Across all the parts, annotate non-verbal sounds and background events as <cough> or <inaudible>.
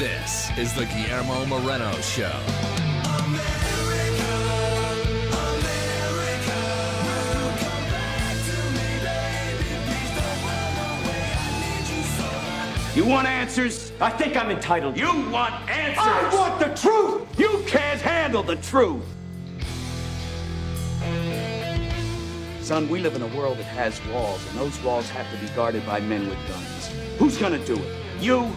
This is the Guillermo Moreno Show. You want answers? I think I'm entitled. You want answers? I want the truth! You can't handle the truth! Son, we live in a world that has walls, and those walls have to be guarded by men with guns. Who's gonna do it? You?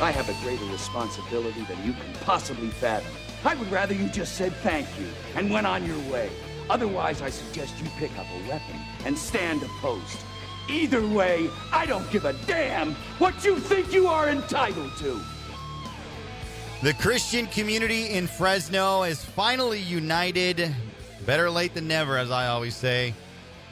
I have a greater responsibility than you can possibly fathom. I would rather you just said thank you and went on your way. Otherwise, I suggest you pick up a weapon and stand a post. Either way, I don't give a damn what you think you are entitled to. The Christian community in Fresno is finally united. Better late than never, as I always say.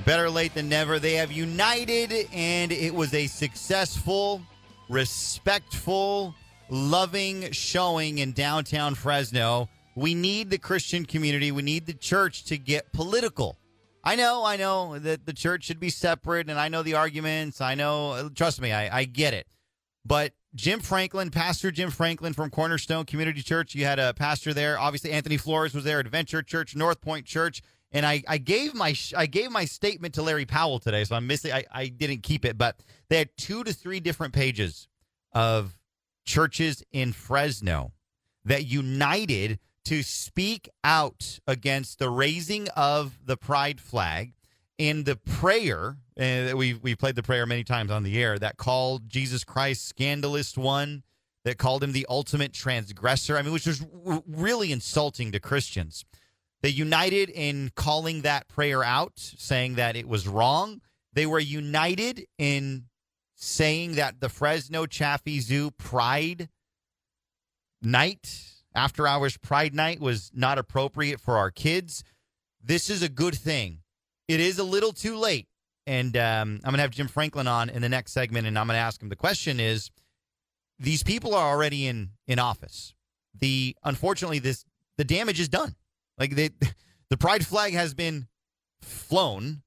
Better late than never. They have united, and it was a successful, respectful, loving showing in downtown Fresno. We need the Christian community, we need the church to get political. I know, I know that the church should be separate, and I know the arguments. I know, trust me, I, I get it. But Jim Franklin, Pastor Jim Franklin from Cornerstone Community Church, you had a pastor there. Obviously, Anthony Flores was there, Adventure Church, North Point Church, and I, I gave my I gave my statement to Larry Powell today, so I'm missing. I, I didn't keep it, but they had two to three different pages of churches in Fresno that united to speak out against the raising of the pride flag in the prayer and we we played the prayer many times on the air that called Jesus Christ scandalous one that called him the ultimate transgressor I mean which was really insulting to Christians they united in calling that prayer out saying that it was wrong they were united in saying that the Fresno Chaffee Zoo pride night after hours pride night was not appropriate for our kids this is a good thing it is a little too late. And um, I'm going to have Jim Franklin on in the next segment, and I'm going to ask him. The question is: These people are already in in office. The unfortunately, this the damage is done. Like they, <laughs> the pride flag has been flown.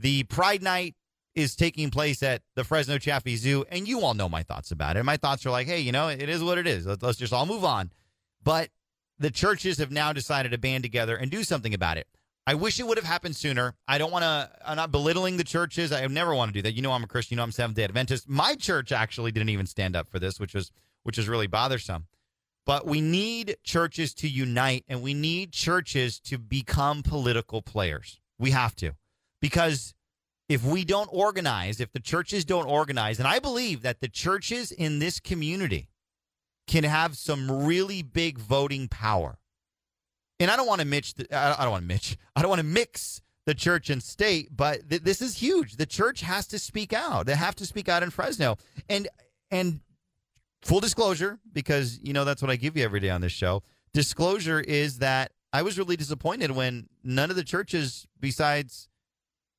The Pride Night is taking place at the Fresno Chaffee Zoo, and you all know my thoughts about it. My thoughts are like, hey, you know, it is what it is. Let's, just all move on. But the churches have now decided to band together and do something about it. I wish it would have happened sooner. I don't want to. I'm not belittling the churches. I never want to do that. You know, I'm a Christian. You know, I'm Seventh Day Adventist. My church actually didn't even stand up for this, which was which is really bothersome. But we need churches to unite, and we need churches to become political players. We have to, because if we don't organize, if the churches don't organize, and I believe that the churches in this community can have some really big voting power and I don't want to mix. The, I don't want to mix. <laughs> I don't want to mix the church and state, but th- this is huge. The church has to speak out. They have to speak out in Fresno, and and full disclosure, because you know that's what I give you every day on this show. Disclosure is that I was really disappointed when none of the churches besides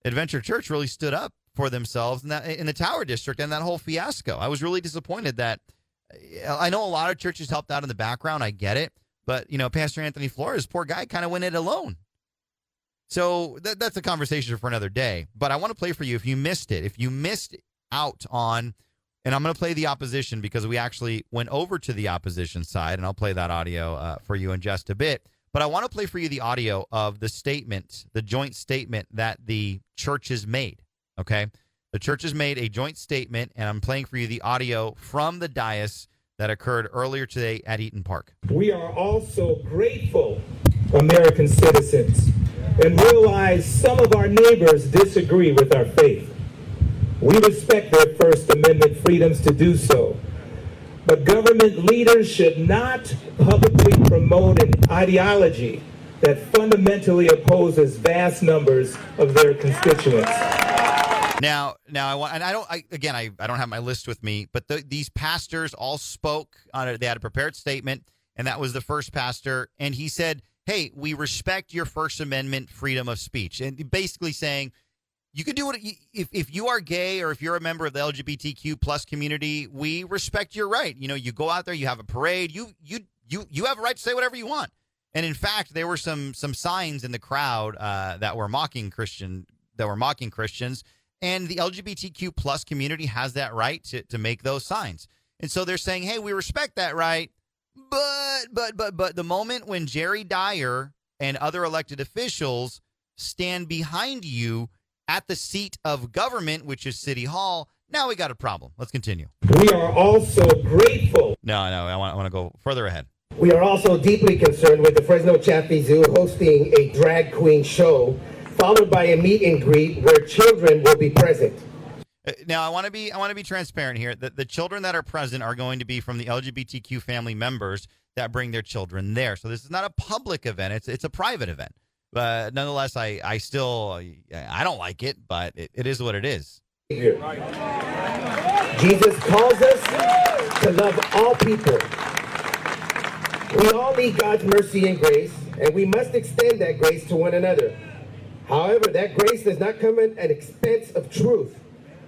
Adventure Church really stood up for themselves in that in the Tower District and that whole fiasco. I was really disappointed that I know a lot of churches helped out in the background. I get it. But, you know, Pastor Anthony Flores, poor guy, kind of went it alone. So that, that's a conversation for another day. But I want to play for you if you missed it. If you missed out on, and I'm going to play the opposition because we actually went over to the opposition side, and I'll play that audio uh, for you in just a bit. But I want to play for you the audio of the statement, the joint statement that the churches made. Okay. The church has made a joint statement, and I'm playing for you the audio from the dais that occurred earlier today at Eaton Park. We are also grateful American citizens and realize some of our neighbors disagree with our faith. We respect their First Amendment freedoms to do so. But government leaders should not publicly promote an ideology that fundamentally opposes vast numbers of their constituents. Now, now I want, and I don't. I, again, I, I don't have my list with me, but the, these pastors all spoke on it. They had a prepared statement, and that was the first pastor, and he said, "Hey, we respect your First Amendment freedom of speech," and basically saying, you can do what if if you are gay or if you're a member of the LGBTQ plus community, we respect your right. You know, you go out there, you have a parade, you you you you have a right to say whatever you want. And in fact, there were some some signs in the crowd uh, that were mocking Christian that were mocking Christians, and the LGBTQ plus community has that right to to make those signs. And so they're saying, "Hey, we respect that right, but but but but the moment when Jerry Dyer and other elected officials stand behind you at the seat of government, which is City Hall, now we got a problem. Let's continue. We are also grateful. No, no, I want, I want to go further ahead. We are also deeply concerned with the Fresno Chaffee Zoo hosting a drag queen show, followed by a meet and greet where children will be present. Uh, Now I want to be I want to be transparent here. The, the children that are present are going to be from the LGBTQ family members that bring their children there. So this is not a public event; it's it's a private event. But nonetheless, I I still I don't like it, but it, it is what it is. Jesus calls us to love all people. We all need God's mercy and grace, and we must extend that grace to one another. However, that grace does not come at an expense of truth.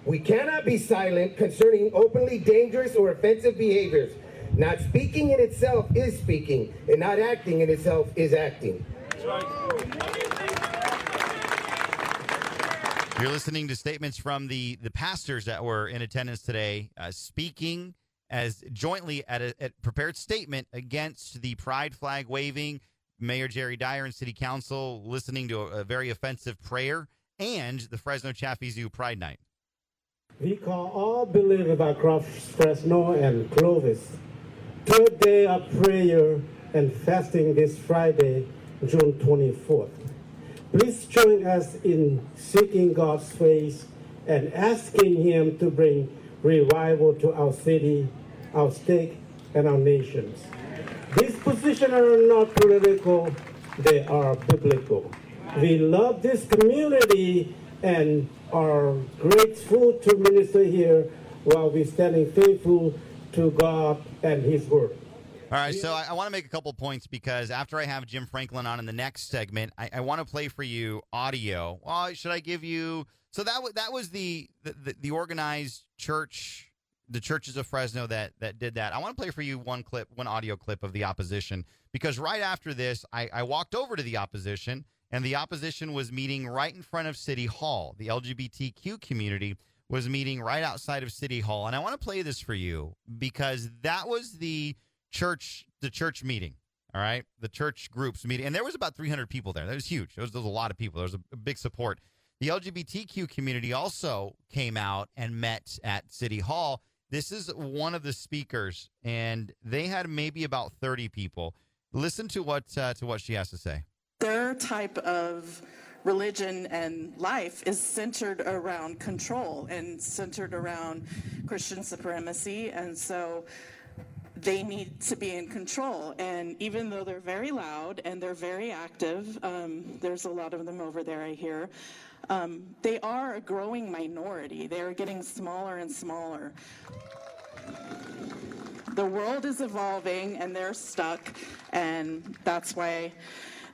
We cannot be silent concerning openly dangerous or offensive behaviors. Not speaking in itself is speaking, and not acting in itself is acting. You're listening to statements from the the pastors that were in attendance today, uh, speaking as jointly at a at prepared statement against the pride flag waving. Mayor Jerry Dyer and City Council listening to a, a very offensive prayer and the Fresno Chaffee Zoo Pride Night. We call all believers across Fresno and Clovis to a day of prayer and fasting this Friday, June 24th. Please join us in seeking God's face and asking Him to bring revival to our city, our state, and our nations. These positions are not political, they are biblical. We love this community and are grateful to minister here while we're standing faithful to God and His Word. All right, so I, I want to make a couple points because after I have Jim Franklin on in the next segment, I, I want to play for you audio. Well, should I give you? So that was that was the the, the the organized church, the churches of Fresno that that did that. I want to play for you one clip, one audio clip of the opposition because right after this, I, I walked over to the opposition and the opposition was meeting right in front of City Hall. The LGBTQ community was meeting right outside of City Hall, and I want to play this for you because that was the church the church meeting all right? The church groups meeting. And there was about 300 people there. That was huge. There was, there was a lot of people. There was a, a big support. The lgbtq community also came out and met at city hall. This is one of the speakers and they had maybe about 30 people. Listen to what uh, to what she has to say. Their type of religion and life is centered around control and centered around Christian supremacy. And so they need to be in control. And even though they're very loud and they're very active, um, there's a lot of them over there, I hear. Um, they are a growing minority. They are getting smaller and smaller. The world is evolving and they're stuck, and that's why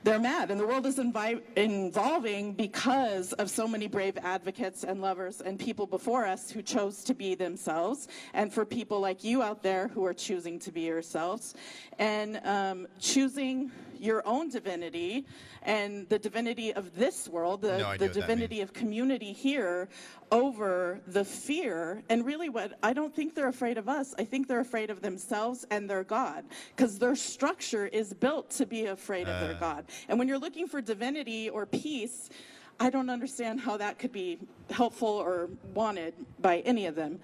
they're mad. And the world is invi- evolving because of so many brave advocates and lovers and people before us who chose to be themselves, and for people like you out there who are choosing to be yourselves and um, choosing your own divinity and the divinity of this world, the, No the divinity of community here over the fear. And really, what I don't think they're afraid of us. I think they're afraid of themselves and their God because their structure is built to be afraid of their God. And when you're looking for divinity or peace, I don't understand how that could be helpful or wanted by any of them.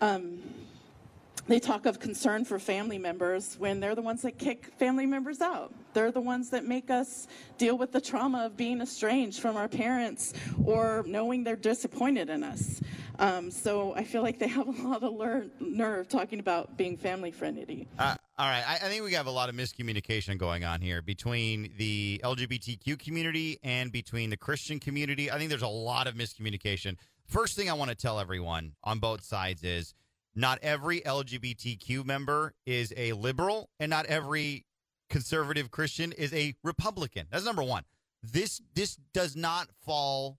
Um, they talk of concern for family members when they're the ones that kick family members out. They're the ones that make us deal with the trauma of being estranged from our parents or knowing they're disappointed in us. Um, so I feel like they have a lot of nerve talking about being family friendly. Uh, all right. I, I think we have a lot of miscommunication going on here between the LGBTQ community and between the Christian community. I think there's a lot of miscommunication. First thing I want to tell everyone on both sides is not every LGBTQ member is a liberal, and not every conservative Christian is a Republican. That's number one. This this does not fall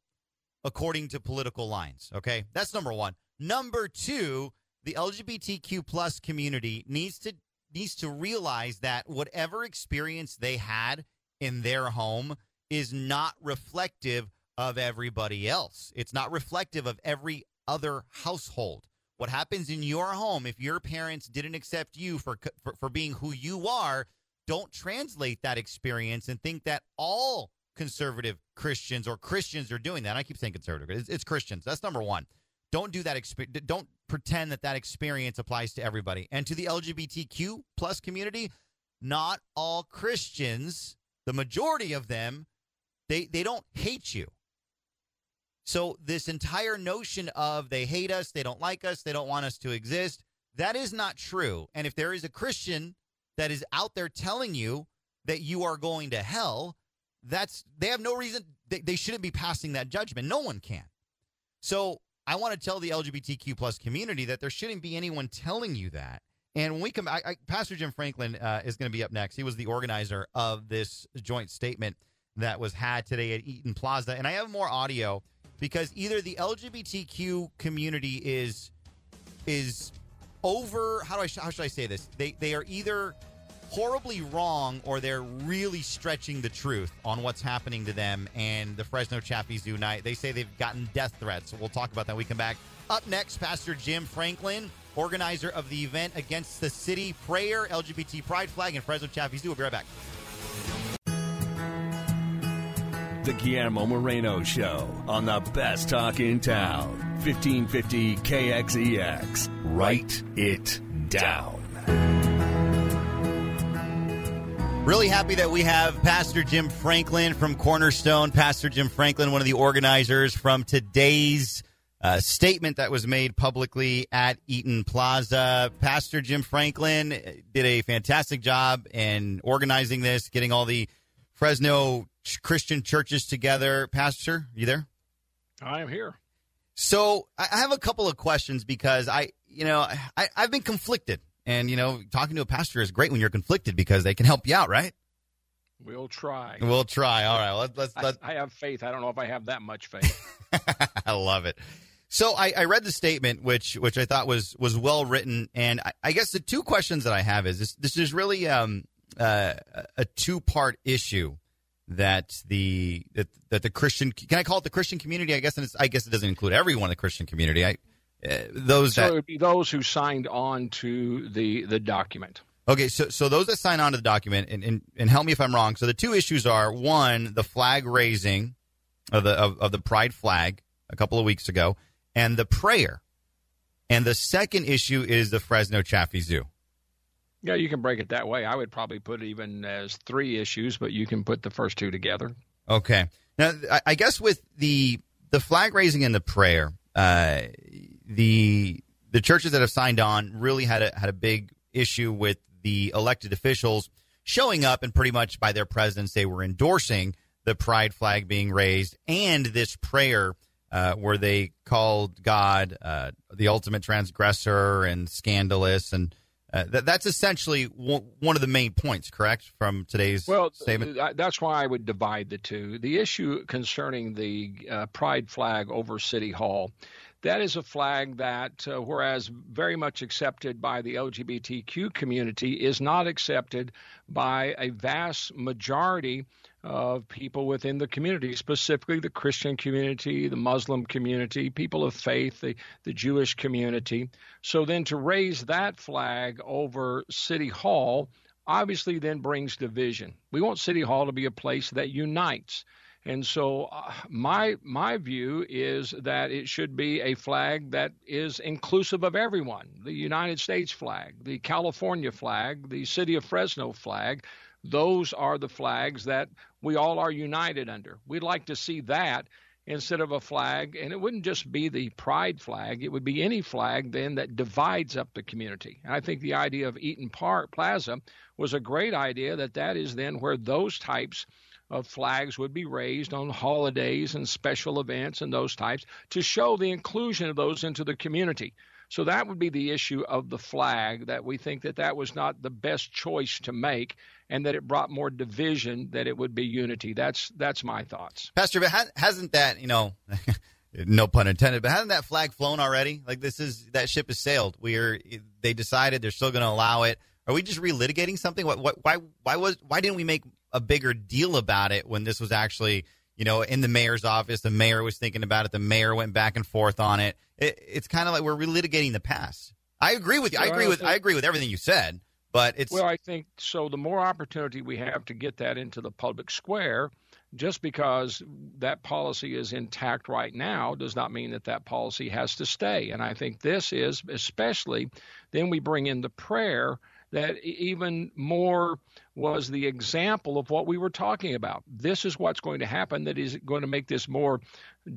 according to political lines. Okay, that's number one. Number two, the LGBTQ plus community needs to needs to realize that whatever experience they had in their home is not reflective of everybody else. It's not reflective of every other household. What happens in your home if your parents didn't accept you for for, for being who you are, don't translate that experience and think that all conservative Christians or Christians are doing that. I keep saying conservative. It's, it's Christians. That's number 1 don't do that exp- don't pretend that that experience applies to everybody. And to the lgbtq plus community not all christians the majority of them they they don't hate you. So this entire notion of they hate us they don't like us they don't want us to exist that is not true. And if there is a christian that is out there telling you that you are going to hell that's they have no reason they, they shouldn't be passing that judgment. No one can. So I want to tell the LGBTQ plus community that there shouldn't be anyone telling you that. And when we come, I, I, Pastor Jim Franklin uh, is going to be up next. He was the organizer of this joint statement that was had today at Eaton Plaza, and I have more audio because either the LGBTQ community is is over. How do I how should I say this? They they are either horribly wrong or they're really stretching the truth on what's happening to them and the Fresno Zoo night. They say they've gotten death threats. We'll talk about that when we come back. Up next, Pastor Jim Franklin, organizer of the event against the city prayer, LGBT pride flag, and Fresno Chaffee Zoo. We'll be right back. The Guillermo Moreno Show on the best talk in town. 1550 KXEX. Write it down. Really happy that we have Pastor Jim Franklin from Cornerstone. Pastor Jim Franklin, one of the organizers from today's uh, statement that was made publicly at Eaton Plaza. Pastor Jim Franklin did a fantastic job in organizing this, getting all the Fresno Christian churches together. Pastor, you there? I am here. So I have a couple of questions because I, you know, I, I've been conflicted and, you know, talking to a pastor is great when you're conflicted because they can help you out, right? We'll try. We'll try. All right. Let's, let's, let's... I, I have faith. I don't know if I have that much faith. <laughs> I love it. So I, I, read the statement, which which I thought was was well written, and I, I guess the two questions that I have is this: this is really um, uh, a two part issue that the that, that the Christian can I call it the Christian community? I guess and I guess it doesn't include everyone in the Christian community. I uh, those so that it would be those who signed on to the the document. Okay, so so those that sign on to the document, and, and, and help me if I'm wrong. So the two issues are one, the flag raising of the of, of the pride flag a couple of weeks ago, and the prayer. And the second issue is the Fresno Chaffee Zoo. Yeah, you can break it that way. I would probably put it even as three issues, but you can put the first two together. Okay. Now, I guess with the the flag raising and the prayer, uh, the the churches that have signed on really had a had a big issue with the elected officials showing up and pretty much by their presidents they were endorsing the pride flag being raised and this prayer uh, where they called God uh, the ultimate transgressor and scandalous and uh, th- that's essentially w- one of the main points, correct, from today's well, statement? Th- that's why I would divide the two. The issue concerning the uh, pride flag over City Hall that is a flag that, uh, whereas very much accepted by the LGBTQ community, is not accepted by a vast majority of people within the community, specifically the Christian community, the Muslim community, people of faith, the, the Jewish community. So then to raise that flag over City Hall obviously then brings division. We want City Hall to be a place that unites. And so uh, my my view is that it should be a flag that is inclusive of everyone. The United States flag, the California flag, the city of Fresno flag, those are the flags that we all are united under. We'd like to see that instead of a flag, and it wouldn't just be the pride flag, it would be any flag then that divides up the community. And I think the idea of Eaton Park Plaza was a great idea that that is then where those types of flags would be raised on holidays and special events and those types to show the inclusion of those into the community. So that would be the issue of the flag that we think that that was not the best choice to make and that it brought more division that it would be unity. That's that's my thoughts. Pastor, but hasn't that, you know, <laughs> no pun intended, but hasn't that flag flown already? Like this is that ship has sailed. We are they decided they're still going to allow it Are we just relitigating something? What, what, why, why was, why didn't we make a bigger deal about it when this was actually, you know, in the mayor's office? The mayor was thinking about it. The mayor went back and forth on it. it it's kind of like we're relitigating the past. I agree with you. I agree with, I agree with everything you said, but it's. Well, I think so. The more opportunity we have to get that into the public square, just because that policy is intact right now does not mean that that policy has to stay. And I think this is especially, then we bring in the prayer that even more was the example of what we were talking about. This is what's going to happen that is going to make this more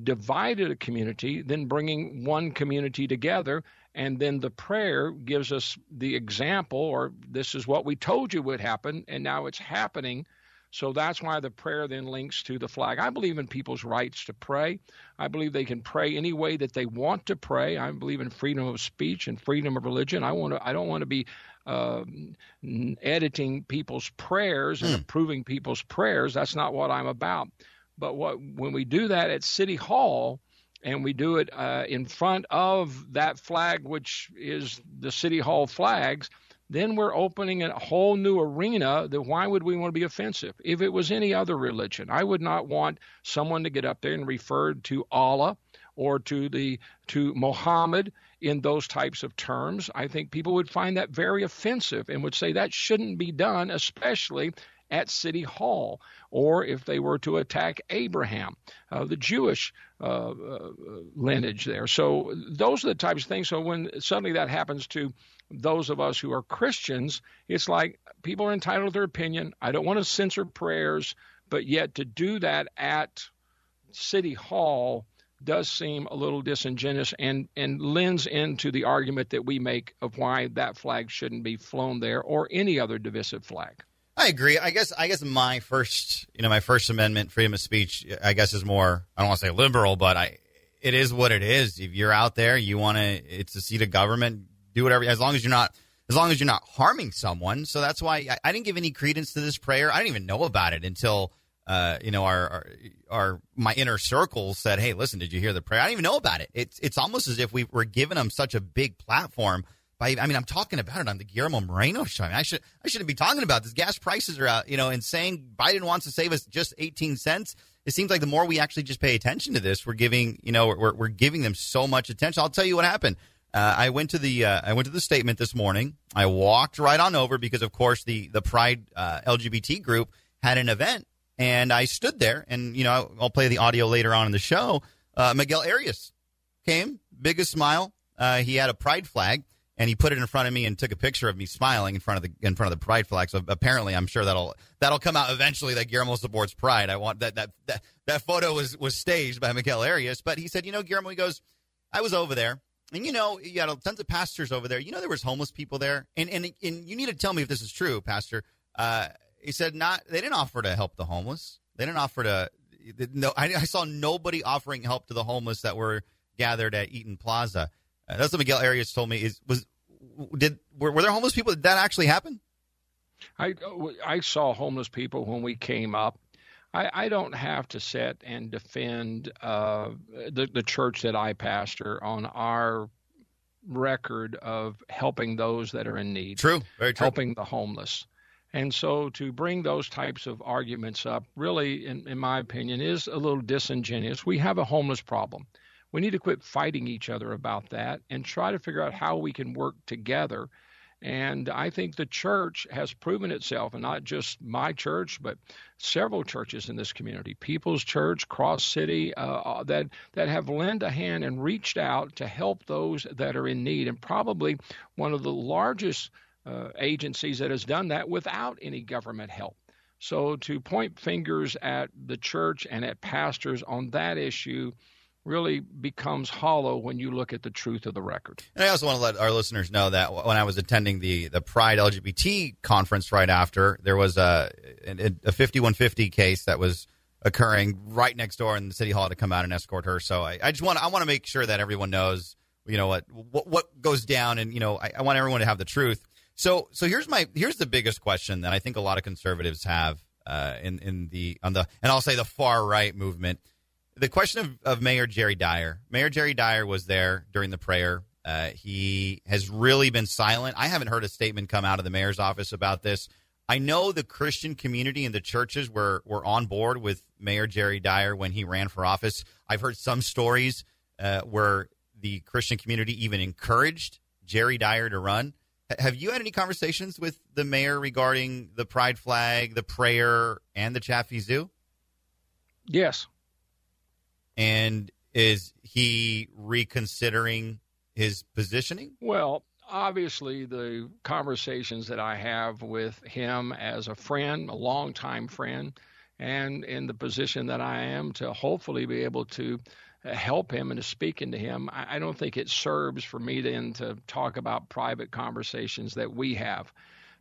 divided a community than bringing one community together. And then the prayer gives us the example, or this is what we told you would happen, and now it's happening. So that's why the prayer then links to the flag. I believe in people's rights to pray. I believe they can pray any way that they want to pray. I believe in freedom of speech and freedom of religion. I want to. I don't want to be uh, editing people's prayers and mm. approving people's prayers. That's not what I'm about. But what when we do that at City Hall, and we do it uh, in front of that flag, which is the City Hall flags, then we're opening a whole new arena that why would we want to be offensive? If it was any other religion, I would not want someone to get up there and refer to Allah or to the to Muhammad in those types of terms. I think people would find that very offensive and would say that shouldn't be done, especially at City Hall, or if they were to attack Abraham, uh, the Jewish uh, uh, lineage there. So those are the types of things. So when suddenly that happens to those of us who are Christians, it's like people are entitled to their opinion. I don't want to censor prayers, but yet to do that at City Hall does seem a little disingenuous and, and lends into the argument that we make of why that flag shouldn't be flown there or any other divisive flag. I agree. I guess I guess my first you know my First Amendment freedom of speech I guess is more I don't want to say liberal, but I it is what it is. If you're out there, you want to it's a seat of government. Do whatever as long as you're not as long as you're not harming someone. So that's why I, I didn't give any credence to this prayer. I didn't even know about it until uh, you know, our, our, our my inner circle said, "Hey, listen, did you hear the prayer?" I didn't even know about it. It's it's almost as if we were giving them such a big platform. By I mean, I'm talking about it on the Guillermo Moreno show. I, mean, I should I shouldn't be talking about this. Gas prices are out, you know, and saying Biden wants to save us just 18 cents. It seems like the more we actually just pay attention to this, we're giving you know we're we're giving them so much attention. I'll tell you what happened. Uh, I went to the uh, I went to the statement this morning. I walked right on over because, of course, the the Pride uh, LGBT group had an event and I stood there, and you know, I'll play the audio later on in the show. Uh, Miguel Arias came, biggest smile. Uh, he had a pride flag, and he put it in front of me and took a picture of me smiling in front of the in front of the pride flag. So apparently, I'm sure that'll that'll come out eventually. That Guillermo supports pride. I want that that that that photo was was staged by Miguel Arias, but he said, you know, Guillermo, he goes, I was over there. And you know, you had tons of pastors over there. You know, there was homeless people there, and and and you need to tell me if this is true, Pastor. Uh, he said not. They didn't offer to help the homeless. They didn't offer to. No, I, I saw nobody offering help to the homeless that were gathered at Eaton Plaza. Uh, that's what Miguel Arias told me. Is was did were, were there homeless people? Did that actually happen? I I saw homeless people when we came up. I, I don't have to sit and defend uh, the the church that I pastor on our record of helping those that are in need. True, very true. Helping the homeless. And so to bring those types of arguments up, really, in, in, my opinion, is a little disingenuous. We have a homeless problem. We need to quit fighting each other about that and try to figure out how we can work together. And I think the church has proven itself, and not just my church, but several churches in this community, People's Church, Cross City, uh, uh that that have lent a hand and reached out to help those that are in need. And probably one of the largest uh, agencies that has done that without any government help. So to point fingers at the church and at pastors on that issue really becomes hollow when you look at the truth of the record. And I also want to let our listeners know that when I was attending the the Pride LGBT conference right after, there was a a 5150 case that was occurring right next door, and the city hall to come out and escort her. So I, I just want I want to make sure that everyone knows, you know what what, what goes down, and you know I, I want everyone to have the truth. So so here's my here's the biggest question that I think a lot of conservatives have uh, in in the on the and I'll say the far right movement. The question of, of Mayor Jerry Dyer. Mayor Jerry Dyer was there during the prayer. Uh, he has really been silent. I haven't heard a statement come out of the mayor's office about this. I know the Christian community and the churches were were on board with Mayor Jerry Dyer when he ran for office. I've heard some stories uh, where the Christian community even encouraged Jerry Dyer to run. H- have you had any conversations with the mayor regarding the pride flag, the prayer, and the Chaffee Zoo? Yes. And is he reconsidering his positioning? Well, obviously, the conversations that I have with him as a friend, a longtime friend, and in the position that I am to hopefully be able to uh, help him and to speak into him, I don't think it serves for me then to talk about private conversations that we have.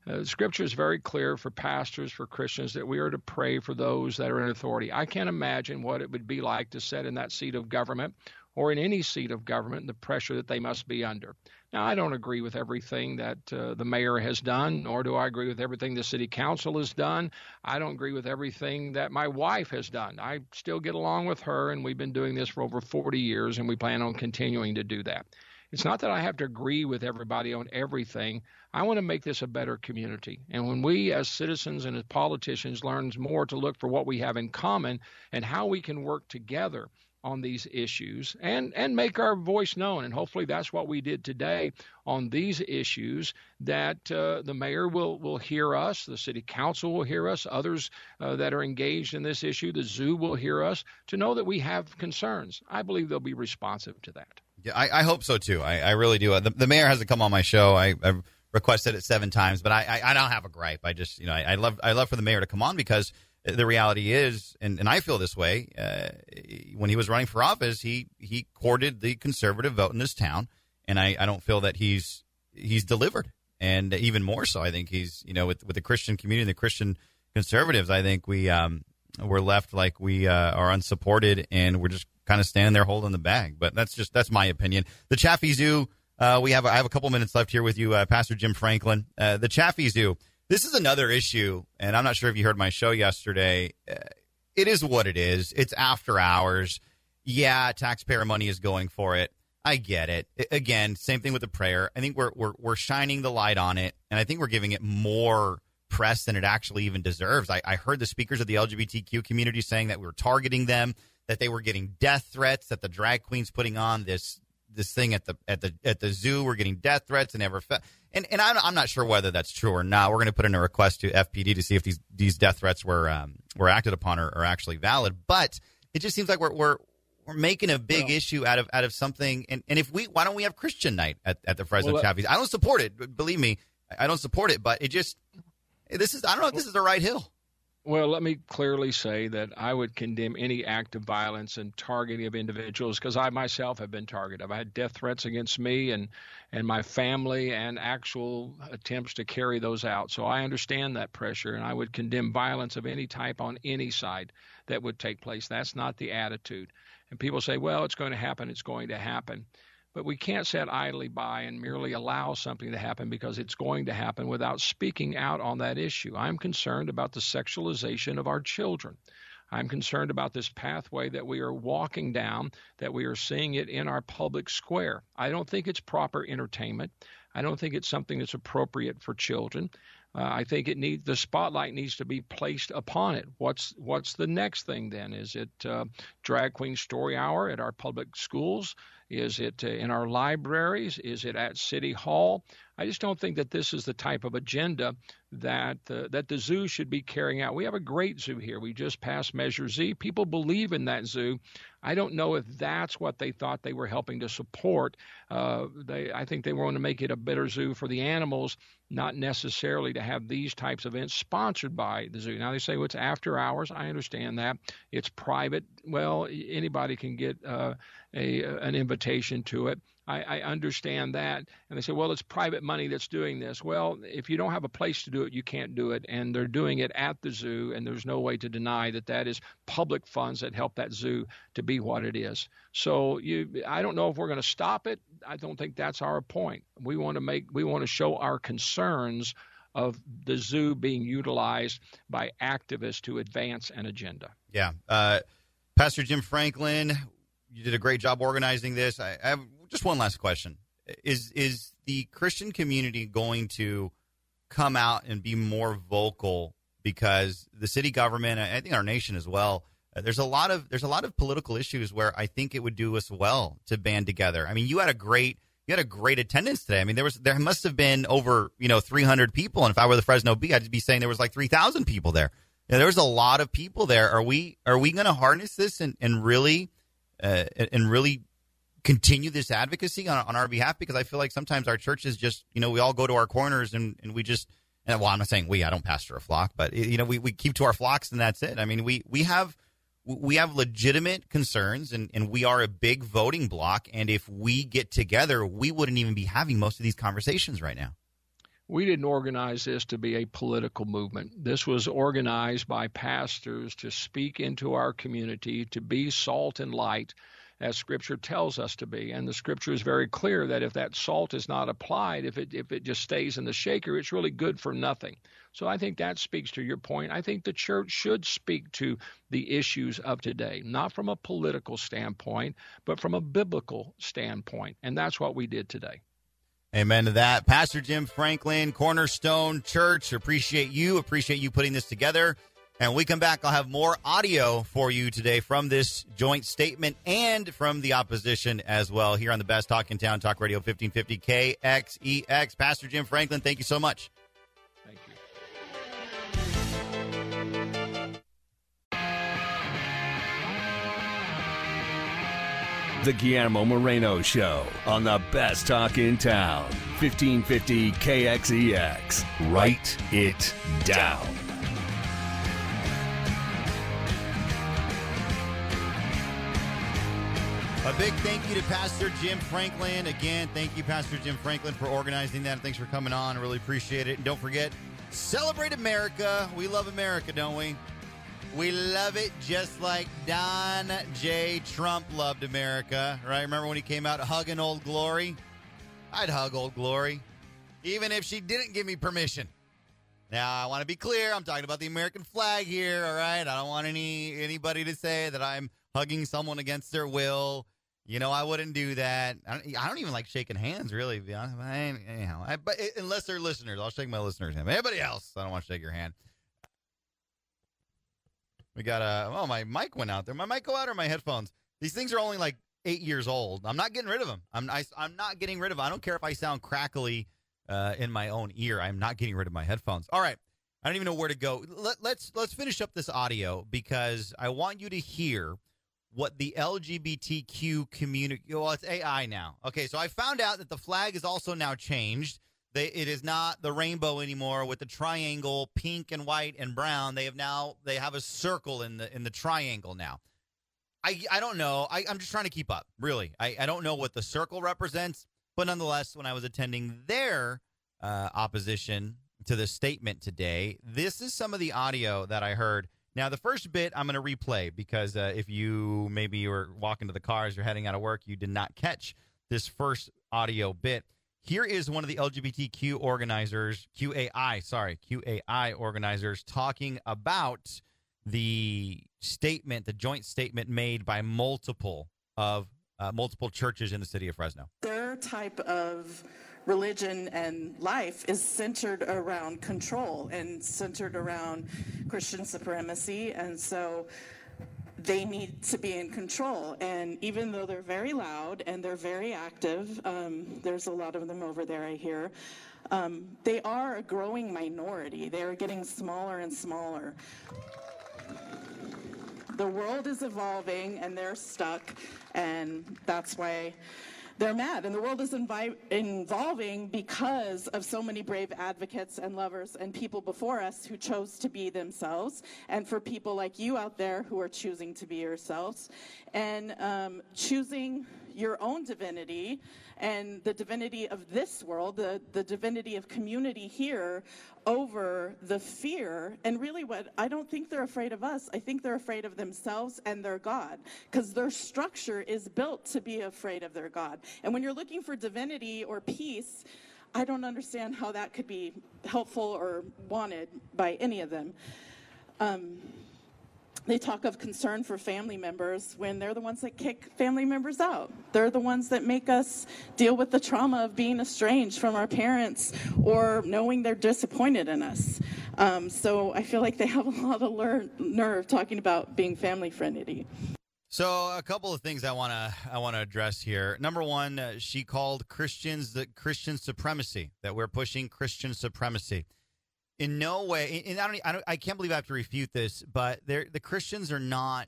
Uh, scripture is very clear for pastors, for Christians, that we are to pray for those that are in authority. I can't imagine what it would be like to sit in that seat of government or in any seat of government the pressure that they must be under. Now, I don't agree with everything that uh, the mayor has done, nor do I agree with everything the city council has done. I don't agree with everything that my wife has done. I still get along with her, and we've been doing this for over 40 years, and we plan on continuing to do that. It's not that I have to agree with everybody on everything. I want to make this a better community. And when we, as citizens and as politicians, learn more to look for what we have in common and how we can work together on these issues and and make our voice known and hopefully that's what we did today on these issues that uh, the mayor will will hear us the city council will hear us others uh, that are engaged in this issue the zoo will hear us to know that we have concerns i believe they'll be responsive to that yeah i, I hope so too. I, I really do. The, the, mayor hasn't come on my show. I, have requested it seven times but I, I, I don't have a gripe. I just you know I, I love i love for the mayor to come on because the reality is, and, and I feel this way, uh, when he was running for office, he he courted the conservative vote in this town, and I, I don't feel that he's he's delivered, and even more so, I think he's you know with with the Christian community, the Christian conservatives, I think we um we're left like we uh, are unsupported, and we're just kind of standing there holding the bag. But that's just that's my opinion. The Chaffee Zoo. Uh, we have I have a couple minutes left here with you, uh, Pastor Jim Franklin. Uh, the Chaffee Zoo. This is another issue, and I'm not sure if you heard my show yesterday. Uh, it is what it is. It's after hours. Yeah, taxpayer money is going for it. I get it. Again, same thing with the prayer. I think we're we're we're shining the light on it, and I think we're giving it more press than it actually even deserves. I, I heard the speakers of the LGBTQ community saying that we were targeting them, that they were getting death threats, that the drag queens putting on this this thing at the at the at the zoo were getting death threats and ever. Fe- and and I'm, I'm not sure whether that's true or not. We're going to put in a request to FPD to see if these these death threats were um, were acted upon or are actually valid. But it just seems like we're we're we're making a big well, issue out of out of something. And, and if we why don't we have Christian night at, at the Fresno well, Chaffies? I don't support it. Believe me, I don't support it. But it just this is I don't know if this is the right hill. Well, let me clearly say that I would condemn any act of violence and targeting of individuals because I myself have been targeted. I've had death threats against me and, and my family and actual attempts to carry those out. So I understand that pressure and I would condemn violence of any type on any side that would take place. That's not the attitude. And people say, well, it's going to happen, it's going to happen. But we can't sit idly by and merely allow something to happen because it's going to happen without speaking out on that issue. I'm concerned about the sexualization of our children. I'm concerned about this pathway that we are walking down, that we are seeing it in our public square. I don't think it's proper entertainment. I don't think it's something that's appropriate for children. Uh, I think it needs the spotlight needs to be placed upon it. What's what's the next thing then? Is it uh, drag queen story hour at our public schools? Is it uh, in our libraries? Is it at City Hall? I just don't think that this is the type of agenda that uh, that the zoo should be carrying out. We have a great zoo here. We just passed Measure Z. People believe in that zoo. I don't know if that's what they thought they were helping to support. Uh, they, I think they want to make it a better zoo for the animals, not necessarily to have these types of events sponsored by the zoo. Now they say well, it's after hours. I understand that it's private. Well, anybody can get uh, a an invitation to it. I, I understand that. And they say, well, it's private money that's doing this. Well, if you don't have a place to do it, you can't do it. And they're doing it at the zoo, and there's no way to deny that that is public funds that help that zoo to be what it is. So you, I don't know if we're going to stop it. I don't think that's our point. We want to make, we want to show our concerns of the zoo being utilized by activists to advance an agenda. Yeah. Uh, Pastor Jim Franklin, you did a great job organizing this. I, I have just one last question. is is the Christian community going to come out and be more vocal because the city government, I think our nation as well, uh, there's a lot of there's a lot of political issues where I think it would do us well to band together. I mean, you had a great you had a great attendance today. I mean, there was there must have been over you know 300 people, and if I were the Fresno Bee, I'd be saying there was like 3,000 people there. Yeah, there was a lot of people there. Are we are we going to harness this and and really uh, and really continue this advocacy on, on our behalf? Because I feel like sometimes our churches just you know we all go to our corners and and we just and well I'm not saying we I don't pastor a flock, but you know we we keep to our flocks and that's it. I mean we we have we have legitimate concerns and, and we are a big voting bloc. And if we get together, we wouldn't even be having most of these conversations right now. We didn't organize this to be a political movement. This was organized by pastors to speak into our community, to be salt and light as Scripture tells us to be. And the Scripture is very clear that if that salt is not applied, if it if it just stays in the shaker, it's really good for nothing. So I think that speaks to your point. I think the church should speak to the issues of today, not from a political standpoint, but from a biblical standpoint. And that's what we did today. Amen to that. Pastor Jim Franklin, Cornerstone Church, appreciate you. Appreciate you putting this together. And when we come back, I'll have more audio for you today from this joint statement and from the opposition as well here on the best talk in town, Talk Radio 1550 KXEX. Pastor Jim Franklin, thank you so much. Thank you. The Guillermo Moreno Show on the best talk in town. 1550 KXEX. Write it down. A big thank you to Pastor Jim Franklin. Again, thank you, Pastor Jim Franklin, for organizing that. Thanks for coming on. I really appreciate it. And don't forget, celebrate America. We love America, don't we? We love it just like Don J. Trump loved America, right? Remember when he came out hugging Old Glory? I'd hug Old Glory, even if she didn't give me permission. Now, I want to be clear. I'm talking about the American flag here, all right? I don't want any anybody to say that I'm hugging someone against their will. You know, I wouldn't do that. I don't, I don't even like shaking hands, really. Be honest, I, anyhow, I, but it, unless they're listeners, I'll shake my listeners' hand. Anybody else, I don't want to shake your hand. We got a. Oh, my mic went out there. My mic go out or my headphones? These things are only like eight years old. I'm not getting rid of them. I'm I, I'm not getting rid of. Them. I don't care if I sound crackly uh, in my own ear. I'm not getting rid of my headphones. All right. I don't even know where to go. Let, let's let's finish up this audio because I want you to hear what the LGBTQ community. Well, it's AI now. Okay, so I found out that the flag is also now changed. They, it is not the rainbow anymore with the triangle, pink and white and brown. They have now they have a circle in the in the triangle now. I I don't know. I, I'm just trying to keep up. Really, I, I don't know what the circle represents, but nonetheless, when I was attending their uh, opposition to the statement today, this is some of the audio that I heard now, the first bit I'm going to replay because uh, if you maybe you were walking to the car as you're heading out of work, you did not catch this first audio bit. Here is one of the LGBTQ organizers, QAI, sorry, QAI organizers, talking about the statement, the joint statement made by multiple of uh, multiple churches in the city of Fresno. Their type of religion and life is centered around control and centered around Christian supremacy. And so they need to be in control. And even though they're very loud and they're very active, um, there's a lot of them over there, I hear. Um, they are a growing minority. They are getting smaller and smaller. The world is evolving and they're stuck, and that's why they're mad. And the world is evolving because of so many brave advocates and lovers and people before us who chose to be themselves, and for people like you out there who are choosing to be yourselves and um, choosing your own divinity and the divinity of this world, the, the divinity of community here, over the fear. And really, what I don't think they're afraid of us. I think they're afraid of themselves and their God, because their structure is built to be afraid of their God. And when you're looking for divinity or peace, I don't understand how that could be helpful or wanted by any of them. Um, they talk of concern for family members when they're the ones that kick family members out. They're the ones that make us deal with the trauma of being estranged from our parents or knowing they're disappointed in us. Um, so I feel like they have a lot of lear- nerve talking about being family friendly. So a couple of things I want to I want to address here. Number one, uh, she called Christians the Christian supremacy that we're pushing Christian supremacy in no way and I don't, I don't I can't believe I have to refute this, but the Christians are not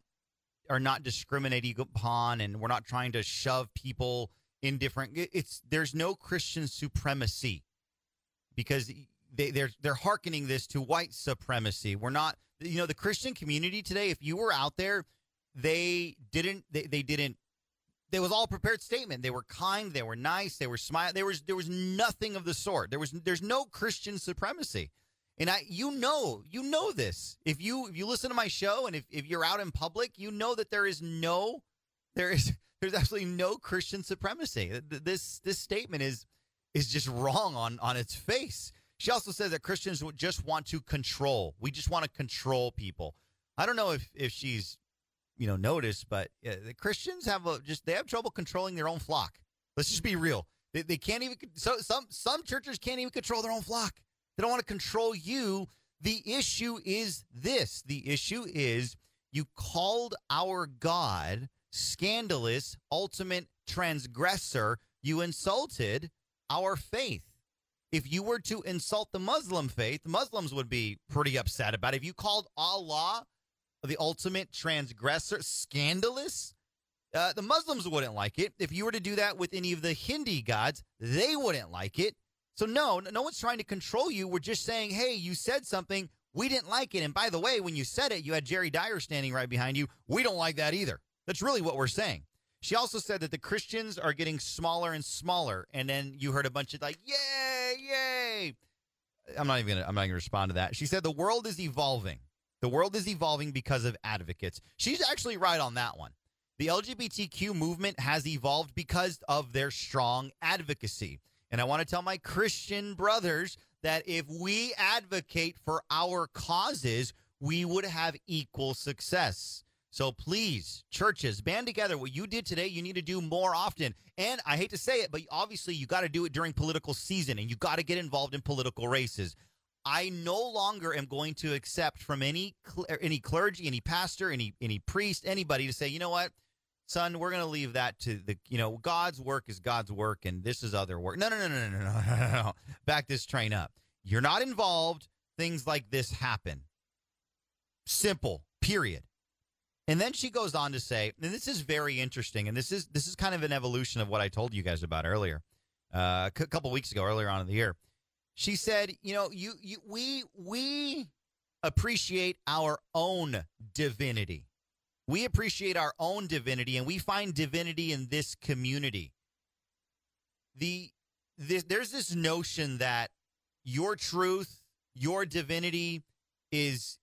are not discriminating upon and we're not trying to shove people in different it's there's no Christian supremacy because they they're they're hearkening this to white supremacy. We're not you know the Christian community today if you were out there they didn't they, they didn't there was all prepared statement. They were kind, they were nice, they were smile. There was there was nothing of the sort. There was there's no Christian supremacy. And I, you know, you know this. If you if you listen to my show and if, if you're out in public, you know that there is no, there is <laughs> there's absolutely no Christian supremacy. This this statement is is just wrong on on its face. She also says that Christians would just want to control. We just want to control people. I don't know if if she's you know noticed, but the Christians have a, just they have trouble controlling their own flock. Let's just be real. They, they can't even so some some churches can't even control their own flock. They don't want to control you. The issue is this the issue is you called our God scandalous, ultimate transgressor. You insulted our faith. If you were to insult the Muslim faith, Muslims would be pretty upset about it. If you called Allah the ultimate transgressor scandalous, uh, the Muslims wouldn't like it. If you were to do that with any of the Hindi gods, they wouldn't like it. So no, no one's trying to control you. We're just saying, hey, you said something. We didn't like it. And by the way, when you said it, you had Jerry Dyer standing right behind you. We don't like that either. That's really what we're saying. She also said that the Christians are getting smaller and smaller. And then you heard a bunch of like, yay, yay. I'm not even gonna I'm not gonna respond to that. She said the world is evolving. The world is evolving because of advocates. She's actually right on that one. The LGBTQ movement has evolved because of their strong advocacy. And I want to tell my Christian brothers that if we advocate for our causes, we would have equal success. So please, churches, band together. What you did today, you need to do more often. And I hate to say it, but obviously you got to do it during political season and you got to get involved in political races. I no longer am going to accept from any any clergy, any pastor, any any priest, anybody to say, you know what, son, we're going to leave that to the, you know, God's work is God's work and this is other work. No, no, no, no, no, <laughs> no, no, no. Back this train up. You're not involved. Things like this happen. Simple, period. And then she goes on to say, and this is very interesting, and this is this is kind of an evolution of what I told you guys about earlier, uh, a couple weeks ago, earlier on in the year. She said, you know, you, you we we appreciate our own divinity. We appreciate our own divinity and we find divinity in this community. The this, there's this notion that your truth, your divinity is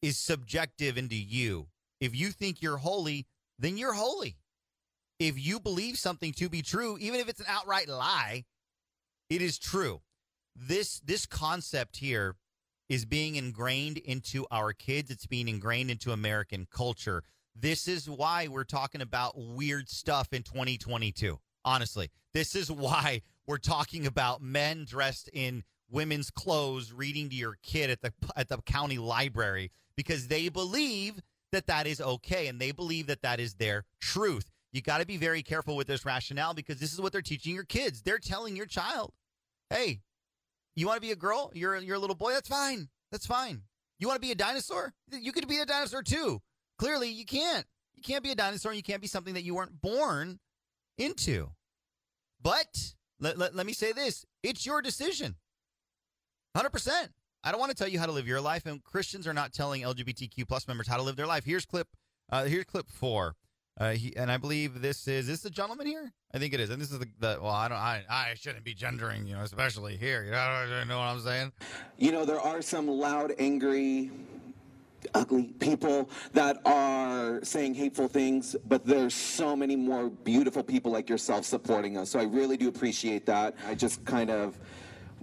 is subjective into you. If you think you're holy, then you're holy. If you believe something to be true, even if it's an outright lie, it is true. This this concept here is being ingrained into our kids. It's being ingrained into American culture. This is why we're talking about weird stuff in 2022. Honestly, this is why we're talking about men dressed in women's clothes reading to your kid at the at the county library because they believe that that is okay and they believe that that is their truth. You got to be very careful with this rationale because this is what they're teaching your kids. They're telling your child, "Hey, you want to be a girl? You're you're a little boy. That's fine. That's fine. You want to be a dinosaur? You could be a dinosaur too. Clearly, you can't. You can't be a dinosaur. You can't be something that you weren't born into. But let, let, let me say this it's your decision. 100%. I don't want to tell you how to live your life, and Christians are not telling LGBTQ plus members how to live their life. Here's clip. Uh, here's clip four. Uh, he, and I believe this is, is this the gentleman here? I think it is. And this is the, the well, I don't, I, I shouldn't be gendering, you know, especially here. You know, you know what I'm saying? You know, there are some loud, angry, ugly people that are saying hateful things, but there's so many more beautiful people like yourself supporting us. So I really do appreciate that. I just kind of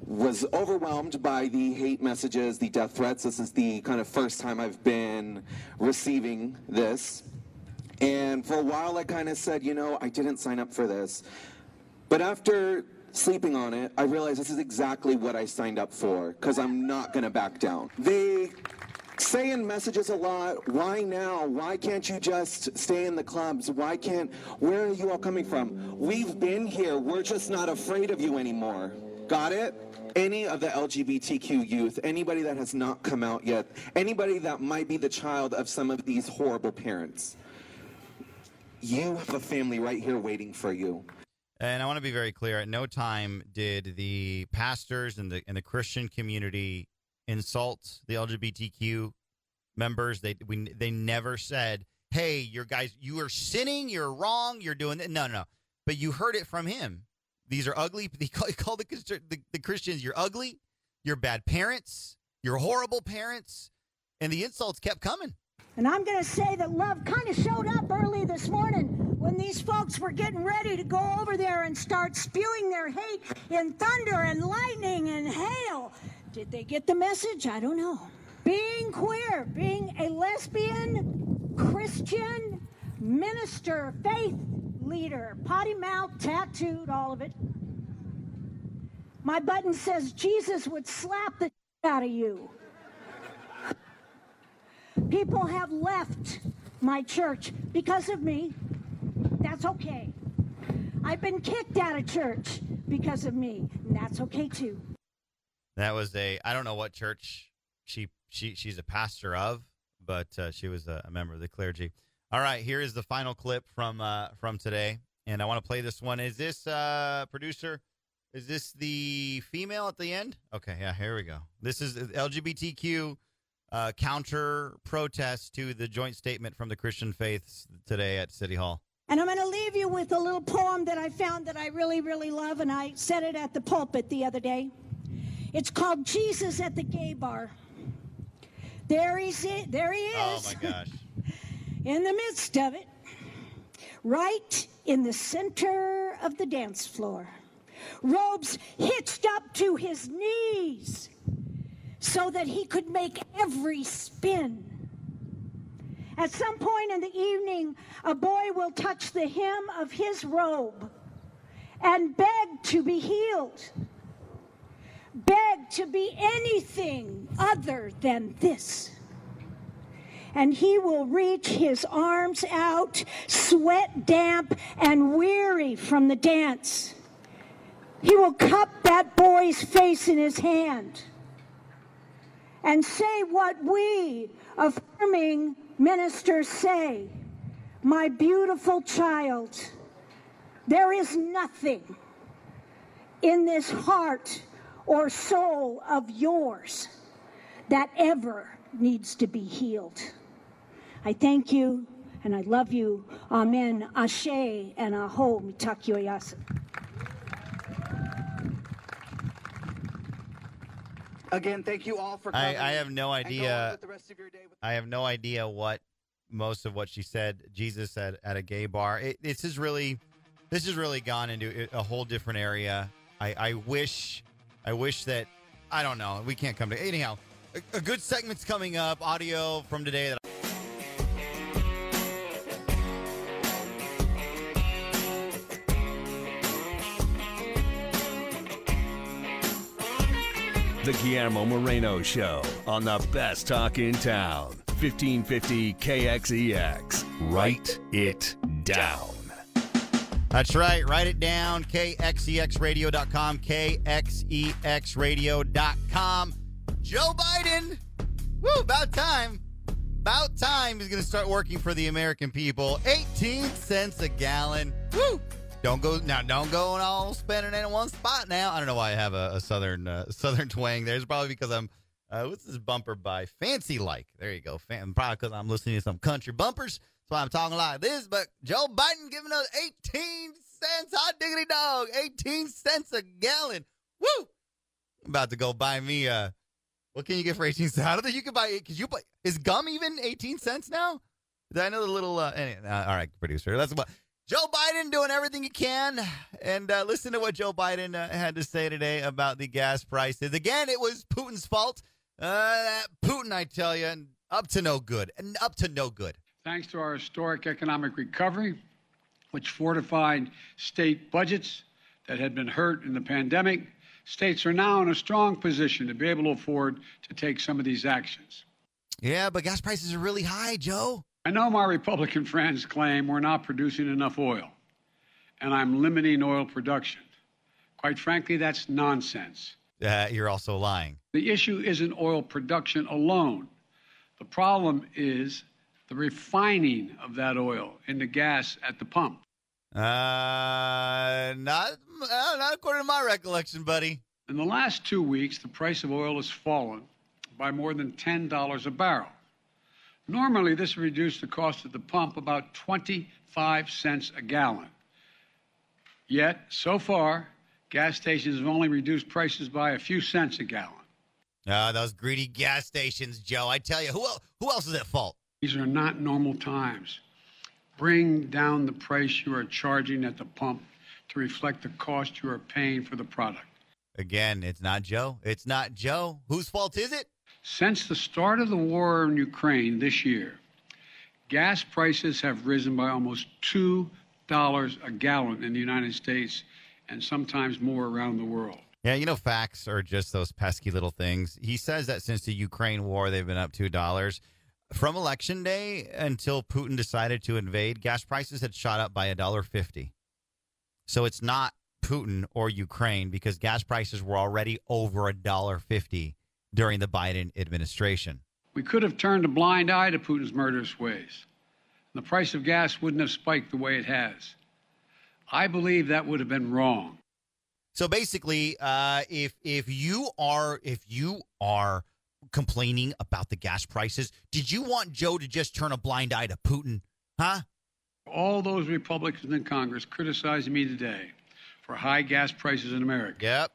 was overwhelmed by the hate messages, the death threats. This is the kind of first time I've been receiving this. And for a while, I kind of said, you know, I didn't sign up for this. But after sleeping on it, I realized this is exactly what I signed up for because I'm not going to back down. They say in messages a lot, why now? Why can't you just stay in the clubs? Why can't, where are you all coming from? We've been here. We're just not afraid of you anymore. Got it? Any of the LGBTQ youth, anybody that has not come out yet, anybody that might be the child of some of these horrible parents, you have a family right here waiting for you. And I want to be very clear. At no time did the pastors and the and the Christian community insult the LGBTQ members. They we they never said, "Hey, your guys, you are sinning. You're wrong. You're doing that." No, no. no. But you heard it from him. These are ugly. <laughs> They call, call the, the the Christians. You're ugly. You're bad parents. You're horrible parents. And the insults kept coming. And I'm going to say that love kind of showed up early this morning when these folks were getting ready to go over there and start spewing their hate in thunder and lightning and hail. Did they get the message? I don't know. Being queer, being a lesbian, Christian, minister, faith leader, potty mouth, tattooed, all of it. My button says Jesus would slap the out of you. People have left my church because of me. That's okay. I've been kicked out of church because of me, and that's okay too. That was a I don't know what church she she she's a pastor of, but uh, she was a, a, member of the clergy. All right, here is the final clip from uh, from today, and I want to play this one. Is this uh, producer? Is this the female at the end? Okay, yeah, here we go. This is LGBTQ uh, counter protest to the joint statement from the Christian faiths today at City Hall. And I'm going to leave you with a little poem that I found that I really, really love, and I said it at the pulpit the other day. It's called Jesus at the Gay Bar. There it. There he oh, is. Oh my gosh! <laughs> in the midst of it, right in the center of the dance floor, robes hitched up to his knees so that he could make every spin. At some point in the evening, a boy will touch the hem of his robe and beg to be healed, beg to be anything other than this. And he will reach his arms out, sweat damp and weary from the dance. He will cup that boy's face in his hand and say what we affirming ministers say My beautiful child, there is nothing in this heart or soul of yours that ever needs to be healed. I thank you and I love you. Amen. Ashe and Aho Mitakuye Oyasin. Again, thank you all for coming. I, I have no idea. I have no idea what most of what she said. Jesus said at a gay bar. It, this is really, this has really gone into a whole different area. I, I wish, I wish that I don't know. We can't come to anyhow. A, a good segment's coming up. Audio from today that. The Guillermo Moreno Show on the best talk in town. 1550 KXEX. Write it down. That's right. Write it down. KXEXradio.com. KXEXradio.com. Joe Biden. Woo, about time. About time he's going to start working for the American people. 18 cents a gallon. Woo! Don't go now. Don't go and all spending in one spot now. I don't know why I have a, a southern uh, <laughs> southern twang there. It's probably because I'm. Uh, what's this bumper by Fancy Like? There you go. Fan, probably because I'm listening to some country bumpers. That's why I'm talking like this. But Joe Biden giving us 18 cents, hot diggity dog, 18 cents a gallon. Woo! I'm about to go buy me. Uh, what can you get for 18 cents? I don't think you can buy it because you buy. Is gum even 18 cents now? I know the little. Uh, anyway, uh, all right, producer. That's what. Joe Biden doing everything he can. And uh, listen to what Joe Biden uh, had to say today about the gas prices. Again, it was Putin's fault. Uh, Putin, I tell you, up to no good. And up to no good. Thanks to our historic economic recovery, which fortified state budgets that had been hurt in the pandemic, states are now in a strong position to be able to afford to take some of these actions. Yeah, but gas prices are really high, Joe. I know my Republican friends claim we're not producing enough oil, and I'm limiting oil production. Quite frankly, that's nonsense. Uh, you're also lying. The issue isn't oil production alone. The problem is the refining of that oil into gas at the pump. Uh, not, uh, not according to my recollection, buddy. In the last two weeks, the price of oil has fallen by more than $10 a barrel. Normally, this reduced the cost at the pump about 25 cents a gallon. Yet, so far, gas stations have only reduced prices by a few cents a gallon. Ah, those greedy gas stations, Joe. I tell you, who, el- who else is at fault? These are not normal times. Bring down the price you are charging at the pump to reflect the cost you are paying for the product. Again, it's not Joe. It's not Joe. Whose fault is it? Since the start of the war in Ukraine this year, gas prices have risen by almost $2 a gallon in the United States and sometimes more around the world. Yeah, you know, facts are just those pesky little things. He says that since the Ukraine war, they've been up two dollars. From election day until Putin decided to invade, gas prices had shot up by a dollar fifty. So it's not Putin or Ukraine because gas prices were already over a dollar fifty during the Biden administration. We could have turned a blind eye to Putin's murderous ways. and The price of gas wouldn't have spiked the way it has. I believe that would have been wrong. So basically, uh, if if you are if you are complaining about the gas prices, did you want Joe to just turn a blind eye to Putin? Huh? All those Republicans in Congress criticizing me today for high gas prices in America. Yep.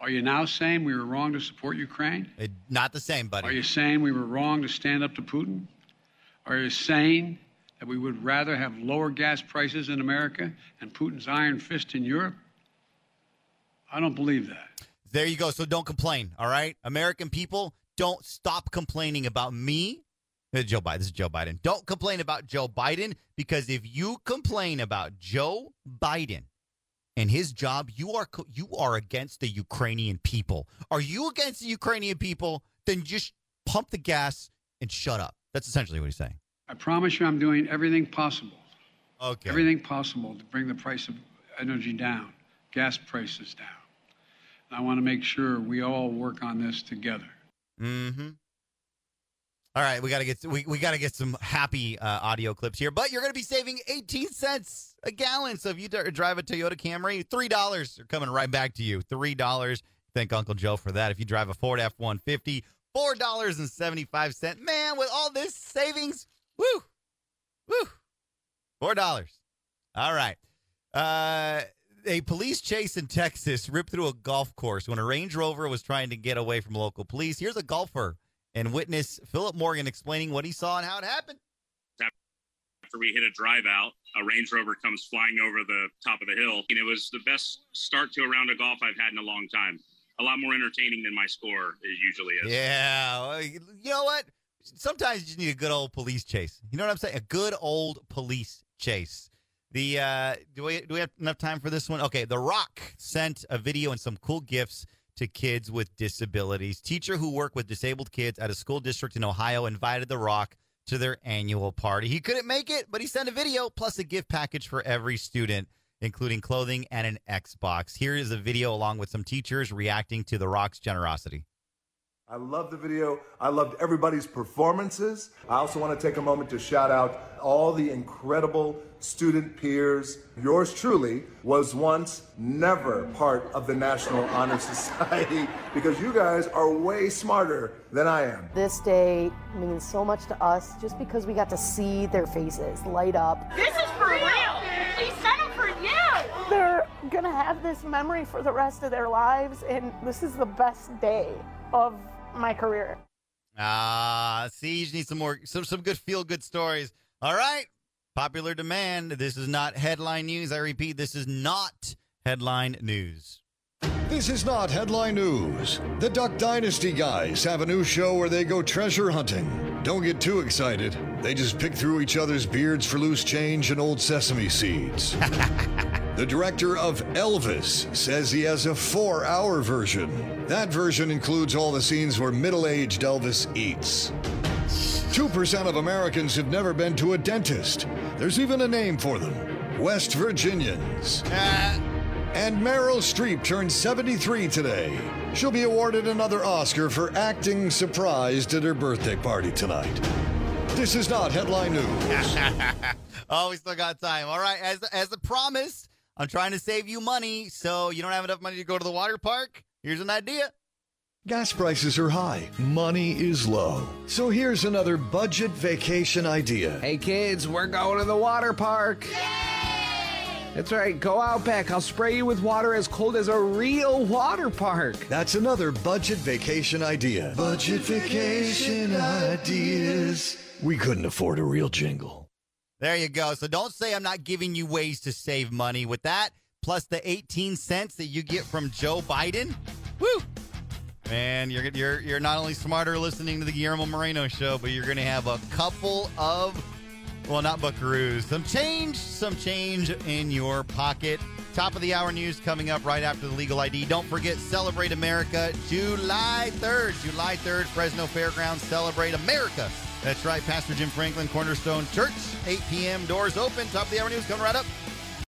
Are you now saying we were wrong to support Ukraine? It, not the same, buddy. Are you saying we were wrong to stand up to Putin? Are you saying that we would rather have lower gas prices in America and Putin's iron fist in Europe? I don't believe that. There you go. So don't complain. All right, American people, don't stop complaining about me. Uh, Joe Biden. This is Joe Biden. Don't complain about Joe Biden because if you complain about Joe Biden and his job, you are you are against the Ukrainian people. Are you against the Ukrainian people? Then just pump the gas and shut up. That's essentially what he's saying. I promise you I'm doing everything possible. Okay. Everything possible to bring the price of energy down, gas prices down. And I want to make sure we all work on this together. Mm-hmm. All right, we gotta get we, we gotta get some happy uh, audio clips here, but you're gonna be saving 18 cents a gallon. So if you drive a Toyota Camry, three dollars are coming right back to you. Three dollars. Thank Uncle Joe for that. If you drive a Ford F-150, four dollars and seventy-five cent. Man, with all this savings, woo, woo, four dollars. All right. Uh, a police chase in Texas ripped through a golf course when a Range Rover was trying to get away from local police. Here's a golfer and witness Philip Morgan explaining what he saw and how it happened. After we hit a drive out, a Range Rover comes flying over the top of the hill. And it was the best start to a round of golf I've had in a long time. A lot more entertaining than my score is usually is. Yeah. You know what? Sometimes you just need a good old police chase. You know what I'm saying? A good old police chase. The uh, do we do we have enough time for this one? Okay, The Rock sent a video and some cool gifts to kids with disabilities. Teacher who work with disabled kids at a school district in Ohio invited The Rock to their annual party. He couldn't make it, but he sent a video plus a gift package for every student, including clothing and an Xbox. Here is a video along with some teachers reacting to The Rock's generosity. I love the video. I loved everybody's performances. I also want to take a moment to shout out all the incredible student peers. Yours truly was once never part of the National Honor <laughs> Society because you guys are way smarter than I am. This day means so much to us just because we got to see their faces light up. This is for real. We sent them for you. They're gonna have this memory for the rest of their lives, and this is the best day of my career. Ah, see, you need some more, some some good feel good stories. All right, Popular demand. This is not headline news. I repeat, this is not headline news. This is not headline news. The Duck Dynasty guys have a new show where they go treasure hunting. Don't get too excited. They just pick through each other's beards for loose change and old sesame seeds. <laughs> the director of Elvis says he has a four hour version. That version includes all the scenes where middle aged Elvis eats. 2% of Americans have never been to a dentist. There's even a name for them West Virginians. Uh. And Meryl Streep turned 73 today. She'll be awarded another Oscar for acting surprised at her birthday party tonight. This is not headline news. <laughs> oh, we still got time. All right, as as a promise, I'm trying to save you money, so you don't have enough money to go to the water park. Here's an idea. Gas prices are high, money is low. So here's another budget vacation idea. Hey kids, we're going to the water park. That's right, go out back. I'll spray you with water as cold as a real water park. That's another budget vacation idea. Budget vacation ideas. We couldn't afford a real jingle. There you go. So don't say I'm not giving you ways to save money with that, plus the 18 cents that you get from Joe Biden. Woo! Man, you're you're you're not only smarter listening to the Guillermo Moreno show, but you're going to have a couple of well, not buckaroos, some change, some change in your pocket. Top of the hour news coming up right after the legal ID. Don't forget Celebrate America July 3rd. July 3rd, Fresno Fairgrounds Celebrate America. That's right, Pastor Jim Franklin, Cornerstone Church, 8 p.m. Doors open. Top of the hour news coming right up.